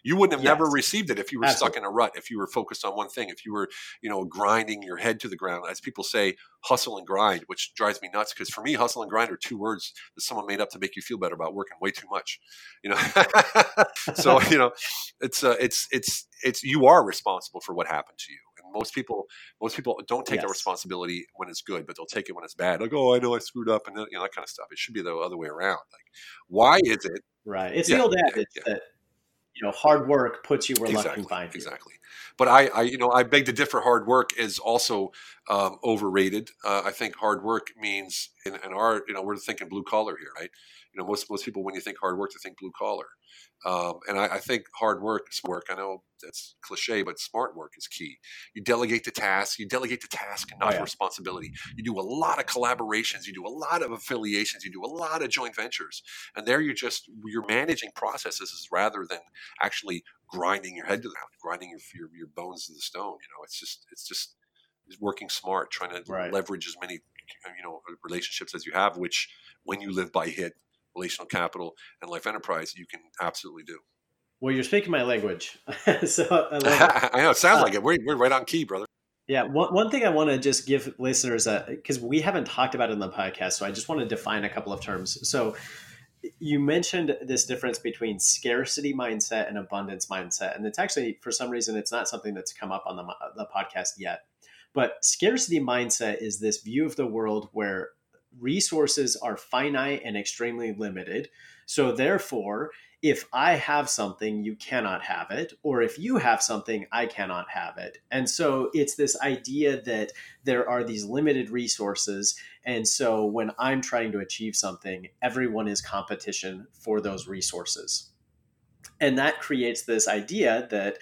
You wouldn't have yes. never received it if you were Absolutely. stuck in a rut, if you were focused on one thing, if you were, you know, grinding your head to the ground. As people say, hustle and grind, which drives me nuts because for me, hustle and grind are two words that someone made up to make you feel better about working way too much. You know, so you know, it's uh, it's it's it's you are responsible for what happened to you most people most people don't take yes. the responsibility when it's good, but they'll take it when it's bad. Like, oh, I know I screwed up, and you know that kind of stuff. It should be the other way around. Like, why is it? Right. It's yeah, the old adage yeah, yeah. that you know hard work puts you where exactly, luck can find you. Exactly. But I, I, you know, I beg to differ. Hard work is also um, overrated. Uh, I think hard work means in, in our, you know, we're thinking blue collar here, right? You know, most most people when you think hard work, they think blue collar, um, and I, I, think hard work is work. I know that's cliche, but smart work is key. You delegate the task. You delegate the task and not oh, yeah. the responsibility. You do a lot of collaborations. You do a lot of affiliations. You do a lot of joint ventures, and there you're just you're managing processes rather than actually grinding your head to the ground, grinding your, your, your bones to the stone. You know, it's just it's just working smart, trying to right. leverage as many you know relationships as you have, which when you live by HIT, relational capital, and life enterprise, you can absolutely do. Well, you're speaking my language, so I, I, know it sounds uh, like it. We're, we're right on key, brother. Yeah, one, one thing I want to just give listeners because we haven't talked about it in the podcast, so I just want to define a couple of terms. So, you mentioned this difference between scarcity mindset and abundance mindset, and it's actually for some reason it's not something that's come up on the, the podcast yet. But scarcity mindset is this view of the world where resources are finite and extremely limited. So, therefore, if I have something, you cannot have it. Or if you have something, I cannot have it. And so it's this idea that there are these limited resources. And so when I'm trying to achieve something, everyone is competition for those resources. And that creates this idea that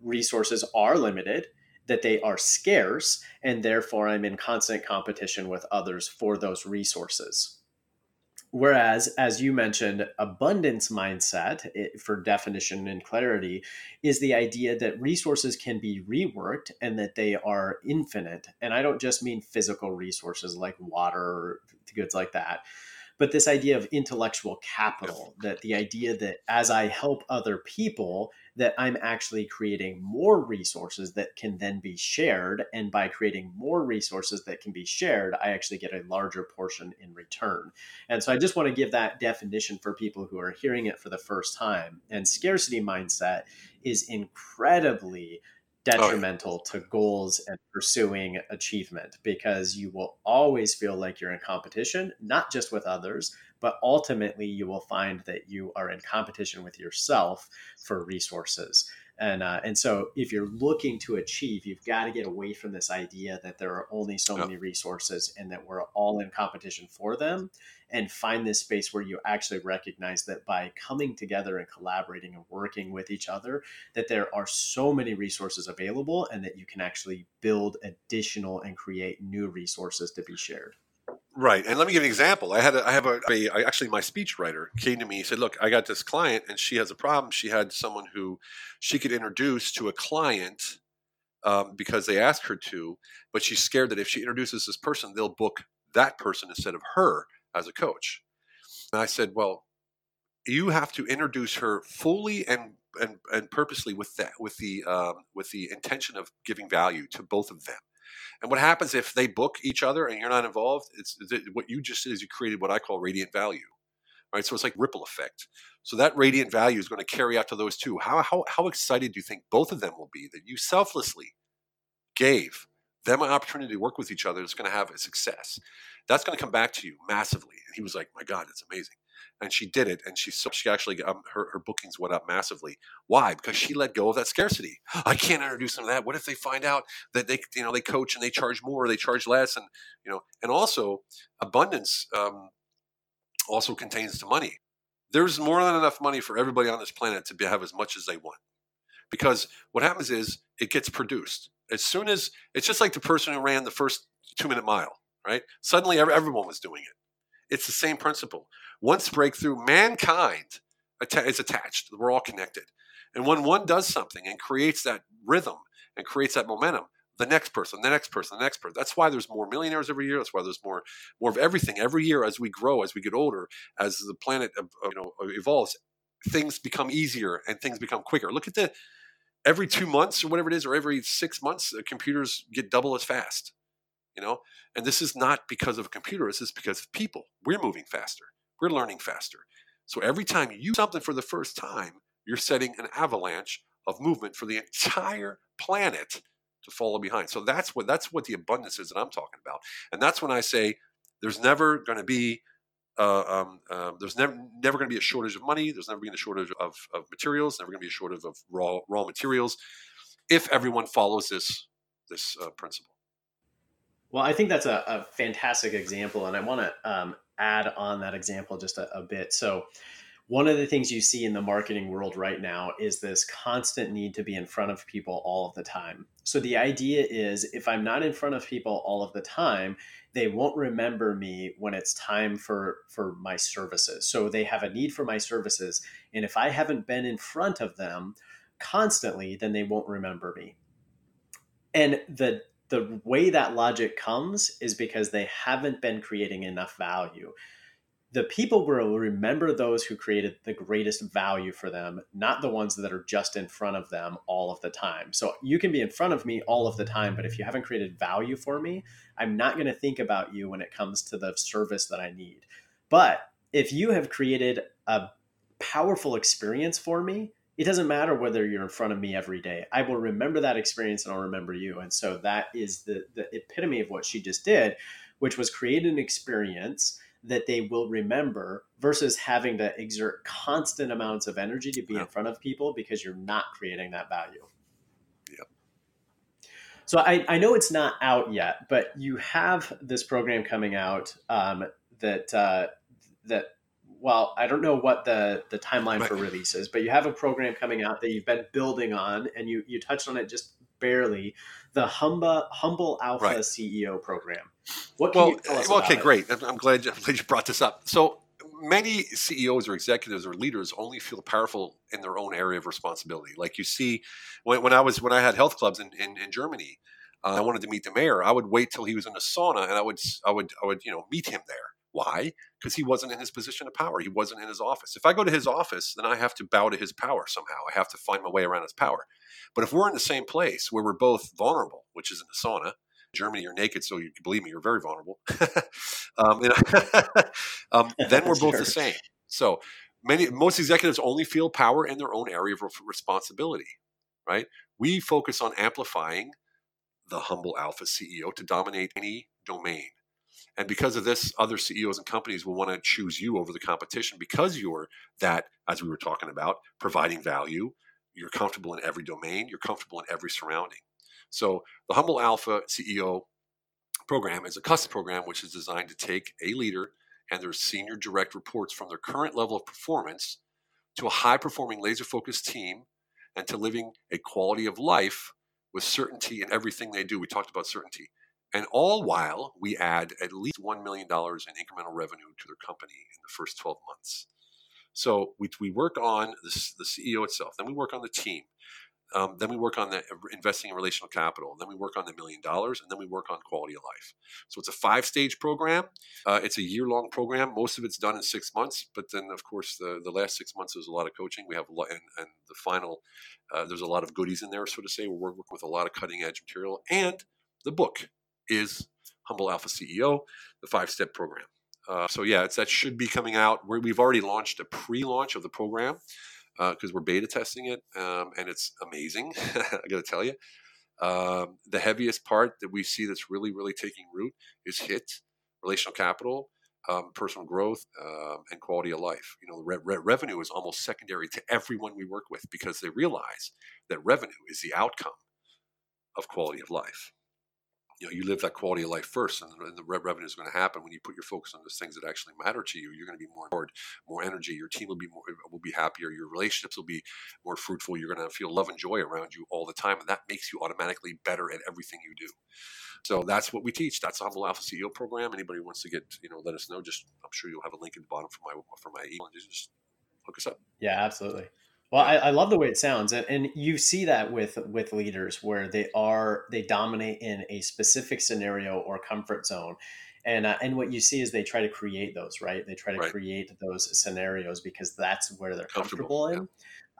resources are limited that they are scarce and therefore I'm in constant competition with others for those resources. Whereas, as you mentioned, abundance mindset, it, for definition and clarity, is the idea that resources can be reworked and that they are infinite. And I don't just mean physical resources like water goods like that, but this idea of intellectual capital, that the idea that as I help other people, that I'm actually creating more resources that can then be shared. And by creating more resources that can be shared, I actually get a larger portion in return. And so I just want to give that definition for people who are hearing it for the first time. And scarcity mindset is incredibly oh, detrimental oh, to goals and pursuing achievement because you will always feel like you're in competition, not just with others, but ultimately you will find that you are in competition with yourself for resources. And uh, and so if you're looking to achieve, you've got to get away from this idea that there are only so many resources and that we're all in competition for them, and find this space where you actually recognize that by coming together and collaborating and working with each other, that there are so many resources available, and that you can actually build additional and create new resources to be shared. Right, and let me give you an example. I had a, I have a, a I, actually my speechwriter came to me. He said, "Look, I got this client, and she has a problem. She had someone who she could introduce to a client um, because they asked her to, but she's scared that if she introduces this person, they'll book that person instead of her as a coach." And I said, "Well, you have to introduce her fully and and, and purposely with that with the um, with the intention of giving value to both of them." And what happens if they book each other and you're not involved? It's, what you just did is you created what I call radiant value, right? So it's like ripple effect. So that radiant value is going to carry out to those two. How how how excited do you think both of them will be that you selflessly gave them an opportunity to work with each other that's going to have a success? That's going to come back to you massively. And he was like, "My God, it's amazing." And she did it and she she actually um, her, her bookings went up massively. Why? Because she let go of that scarcity. I can't introduce them to that. What if they find out that they you know they coach and they charge more or they charge less and you know and also abundance um, also contains the money. There's more than enough money for everybody on this planet to be, have as much as they want. Because what happens is it gets produced. As soon as it's just like the person who ran the first two minute mile right? Suddenly everyone was doing it it's the same principle. Once breakthrough, mankind is attached. We're all connected. And when one does something and creates that rhythm and creates that momentum, the next person, the next person, the next person. That's why there's more millionaires every year. That's why there's more more of everything every year as we grow, as we get older, as the planet you know evolves. Things become easier and things become quicker. Look at the every two months or whatever it is, or every six months, computers get double as fast you know and this is not because of a computer this is because of people we're moving faster we're learning faster so every time you do something for the first time you're setting an avalanche of movement for the entire planet to follow behind so that's what that's what the abundance is that i'm talking about and that's when i say there's never going to be uh, um, um, there's never never going to be a shortage of money. There's never going to be a shortage of, of materials. Never going to be a shortage of raw raw materials if everyone follows this this uh, principle. Well, I think that's a, a fantastic example, and I want to um, add on that example just a, a bit. So, one of the things you see in the marketing world right now is this constant need to be in front of people all of the time. So the idea is if I'm not in front of people all of the time, they won't remember me when it's time for for my services. So they have a need for my services, and if I haven't been in front of them constantly, then they won't remember me. And the the way that logic comes is because they haven't been creating enough value the people will remember those who created the greatest value for them, not the ones that are just in front of them all of the time. So you can be in front of me all of the time, but if you haven't created value for me, I'm not going to think about you when it comes to the service that I need. But if you have created a powerful experience for me, it doesn't matter whether you're in front of me every day. I will remember that experience and I'll remember you. And so that is the, the epitome of what she just did, which was create an experience that they will remember versus having to exert constant amounts of energy to be yeah. in front of people because you're not creating that value. Yep. So I, I know it's not out yet, but you have this program coming out um, that uh, that well, I don't know what the the timeline right. for release is, but you have a program coming out that you've been building on, and you you touched on it just barely. The Humba Humble Alpha right. CEO program. What can well, you tell us well, okay, it? great. I'm glad, you, I'm glad you brought this up. So many CEOs or executives or leaders only feel powerful in their own area of responsibility. Like you see, when, when I was when I had health clubs in in, in Germany, uh, I wanted to meet the mayor. I would wait till he was in a sauna, and I would I would I would you know meet him there. Why? Because he wasn't in his position of power. He wasn't in his office. If I go to his office, then I have to bow to his power somehow. I have to find my way around his power. But if we're in the same place where we're both vulnerable, which is in the sauna, Germany, you're naked, so you believe me, you're very vulnerable. um, um, then we're both the same. So many, most executives only feel power in their own area of responsibility, right? We focus on amplifying the humble alpha CEO to dominate any domain. And because of this, other CEOs and companies will want to choose you over the competition because you're that, as we were talking about, providing value. You're comfortable in every domain, you're comfortable in every surrounding. So the Humble Alpha CEO program is a custom program which is designed to take a leader and their senior direct reports from their current level of performance to a high performing laser focused team and to living a quality of life with certainty in everything they do. We talked about certainty. And all while we add at least $1 million in incremental revenue to their company in the first 12 months. So we, we work on the, the CEO itself, then we work on the team, um, then we work on the investing in relational capital. Then we work on the million dollars, and then we work on quality of life. So it's a five-stage program. Uh, it's a year-long program. Most of it's done in six months, but then of course the, the last six months there's a lot of coaching. We have a lot, and, and the final uh, there's a lot of goodies in there, so to say. We're working with a lot of cutting-edge material, and the book is Humble Alpha CEO, the five-step program. Uh, so yeah, it's that should be coming out. we have already launched a pre-launch of the program because uh, we're beta testing it, um, and it's amazing. I got to tell you, um, the heaviest part that we see that's really, really taking root is HIT, relational capital, um, personal growth, um, and quality of life. You know, re- re- revenue is almost secondary to everyone we work with because they realize that revenue is the outcome of quality of life you know you live that quality of life first and, and the revenue is going to happen. When you put your focus on those things that actually matter to you you're going to be more bored, more energy your team will be more uh, will be happier your relationships will be more fruitful you're going to feel love and joy around you all the time and that makes you automatically better at everything you do. So that's what we teach. That's the humble alpha ceo program anybody wants to get you know let us know just i'm sure you'll have a link at the bottom for my for my email just hook us up. Yeah absolutely well, I, I, love the way it sounds, and, and you see that with with leaders where they are they dominate in a specific scenario or comfort zone, and uh, and what you see is they try to create those right. They try to right. create those scenarios because that's where they're comfortable, comfortable in.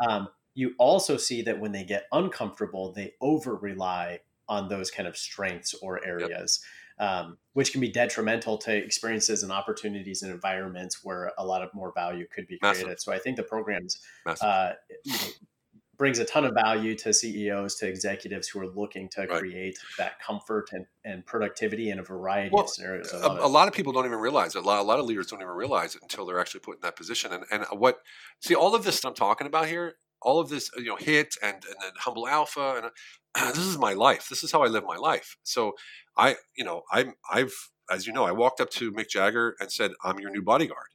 Yeah. Um, you also see that when they get uncomfortable, they over rely on those kind of strengths or areas. Yep um, which can be detrimental to experiences and opportunities and environments where a lot of more value could be created. Massive. So I think the programs uh, you know, brings a ton of value to CEOs, to executives who are looking to right. create that comfort and, and productivity in a variety well, of scenarios. A, a, lot of people don't even realize it. A lot, a lot of leaders don't even realize it until they're actually put in that position. And, and what, see, all of this I'm talking about here, all of this, you know, hit and, and then humble alpha, and uh, this is my life. This is how I live my life. So I, you know, I'm, I've, as you know, I walked up to Mick Jagger and said, "I'm your new bodyguard."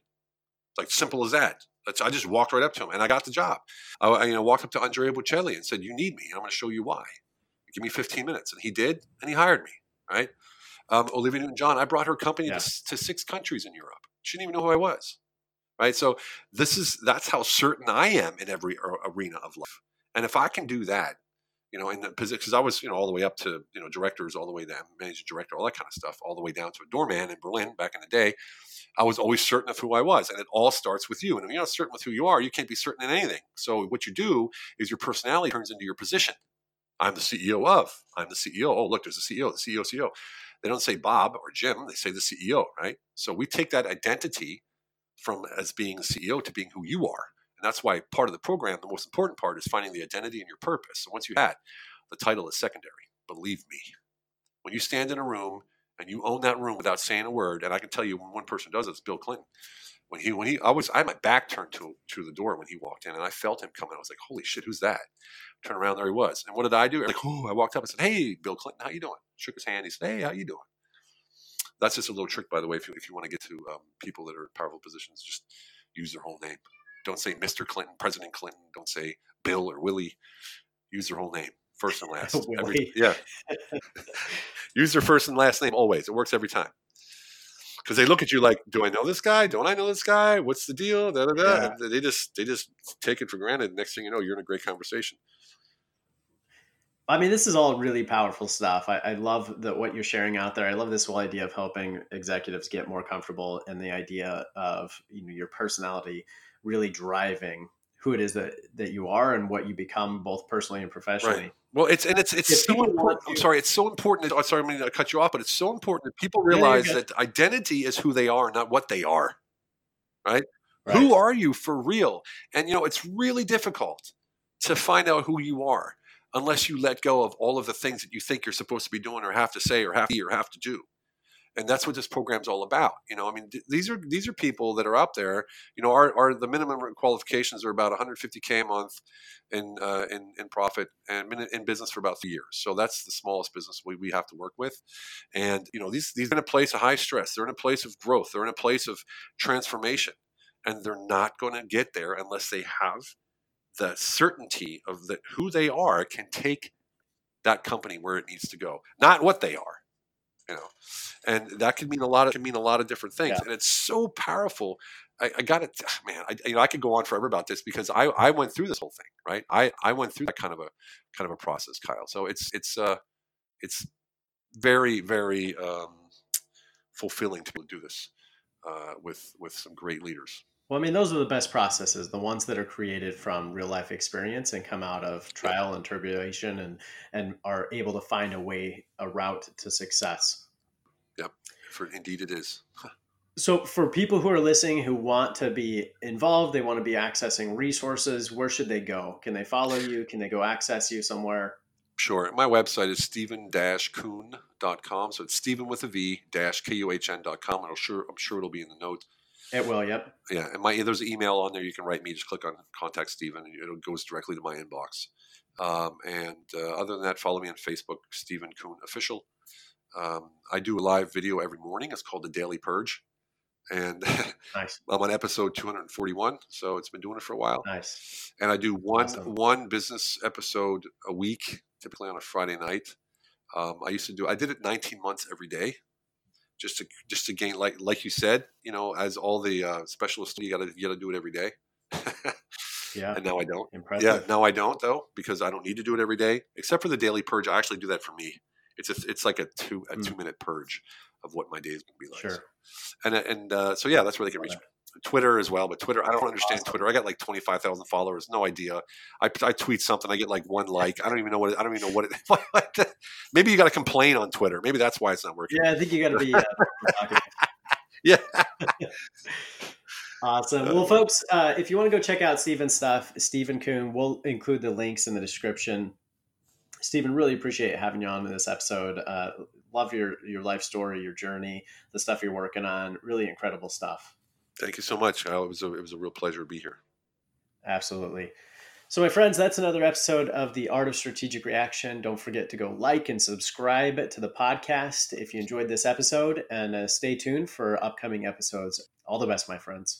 Like simple as that. That's, I just walked right up to him and I got the job. I, you know, walked up to Andrea Bocelli and said, "You need me. I'm going to show you why. Give me 15 minutes." And he did, and he hired me. Right. Um, Olivia Newton-John, I brought her company yeah. to, to six countries in Europe. She didn't even know who I was. Right. So this is that's how certain I am in every arena of life. And if I can do that, you know, in the position, because I was, you know, all the way up to, you know, directors, all the way down, managing director, all that kind of stuff, all the way down to a doorman in Berlin back in the day. I was always certain of who I was. And it all starts with you. And if you're not certain with who you are, you can't be certain in anything. So what you do is your personality turns into your position. I'm the CEO of, I'm the CEO. Oh, look, there's a CEO, the CEO, CEO. They don't say Bob or Jim, they say the CEO, right? So we take that identity from as being CEO to being who you are. And that's why part of the program, the most important part is finding the identity and your purpose. So once you had, the title is secondary. Believe me. When you stand in a room and you own that room without saying a word, and I can tell you when one person does it, it's Bill Clinton. When he when he I was I had my back turned to to the door when he walked in and I felt him coming. I was like, holy shit, who's that? Turn around, there he was. And what did I do? Like, oh, I walked up and said, Hey, Bill Clinton, how you doing? Shook his hand. He said, Hey, how you doing? That's just a little trick, by the way, if you, if you want to get to um, people that are in powerful positions, just use their whole name. Don't say Mr. Clinton, President Clinton. Don't say Bill or Willie. Use their whole name, first and last. Every, yeah. Use their first and last name always. It works every time. Because they look at you like, do I know this guy? Don't I know this guy? What's the deal? Da, da, da. Yeah. They just they just take it for granted. Next thing you know, you're in a great conversation. I mean, this is all really powerful stuff. I, I, love that what you're sharing out there. I love this whole idea of helping executives get more comfortable and the idea of you know your personality really driving who it is that that you are and what you become both personally and professionally. Right. Well, it's and it's it's so important. I'm sorry, it's so important. That, I'm sorry, I'm going to cut you off, but it's so important that people realize yeah, that identity is who they are, not what they are. Right? right? Who are you for real? And you know, it's really difficult to find out who you are unless you let go of all of the things that you think you're supposed to be doing or have to say or have to or have to do and that's what this program's all about. You know, I mean, th- these are these are people that are out there. You know, our, the minimum qualifications are about 150k a month in uh, in in profit and in business for about three years. So that's the smallest business we, we have to work with. And you know, these these are in a place of high stress. They're in a place of growth. They're in a place of transformation, and they're not going to get there unless they have the certainty of that who they are can take that company where it needs to go, not what they are you know, and that can mean a lot of can mean a lot of different things, yeah. and it's so powerful. I, I got it, man. I, you know, I could go on forever about this because I, I went through this whole thing, right? I, I went through that kind of a kind of a process, Kyle. So it's it's uh it's very very um, fulfilling to do this uh, with with some great leaders. Well, I mean, those are the best processes, the ones that are created from real life experience and come out of trial and tribulation and and are able to find a way, a route to success. Yep, for indeed it is. so, for people who are listening who want to be involved, they want to be accessing resources, where should they go? Can they follow you? Can they go access you somewhere? Sure. My website is steven-kuhn.com. So it's Steven with a V dash K-U-H-N.com. And I'm sure, I'm sure it'll be in the notes. It will, yep. Yeah, and my there's an email on there you can write me. Just click on contact Steven, and it goes directly to my inbox. Um, and uh, other than that, follow me on Facebook, Steven Kuhn Official. Um, I do a live video every morning. It's called the Daily Purge, and nice. I'm on episode 241. So it's been doing it for a while. Nice. And I do one awesome. one business episode a week, typically on a Friday night. Um, I used to do. I did it 19 months every day just to just to gain like like you said, you know, as all the uh, specialists, you gotta you gotta do it every day. yeah. And now I don't. Impressive. Yeah. Now I don't though because I don't need to do it every day, except for the daily purge. I actually do that for me. It's a, it's like a two a mm. two minute purge of what my day is going to be like. Sure. And and uh, so yeah, that's where they can reach me. Twitter as well, but Twitter, I don't understand. Twitter. I got like 25,000 followers. No idea. I, I tweet something. I get like one like. I don't even know what it, I don't even know what it, maybe you got to complain on Twitter. Maybe that's why it's not working. Yeah. I think you got to be, uh, yeah. awesome. Well, folks, uh, if you want to go check out Steven's stuff, Steven Kuhn, we'll include the links in the description. Steven, really appreciate having you on in this episode. Uh, love your, your life story, your journey, the stuff you're working on. Really incredible stuff. Thank you so much. It was a, it was a real pleasure to be here. Absolutely. So, my friends, that's another episode of The Art of Strategic Reaction. Don't forget to go like and subscribe to the podcast if you enjoyed this episode, and uh, stay tuned for upcoming episodes. All the best, my friends.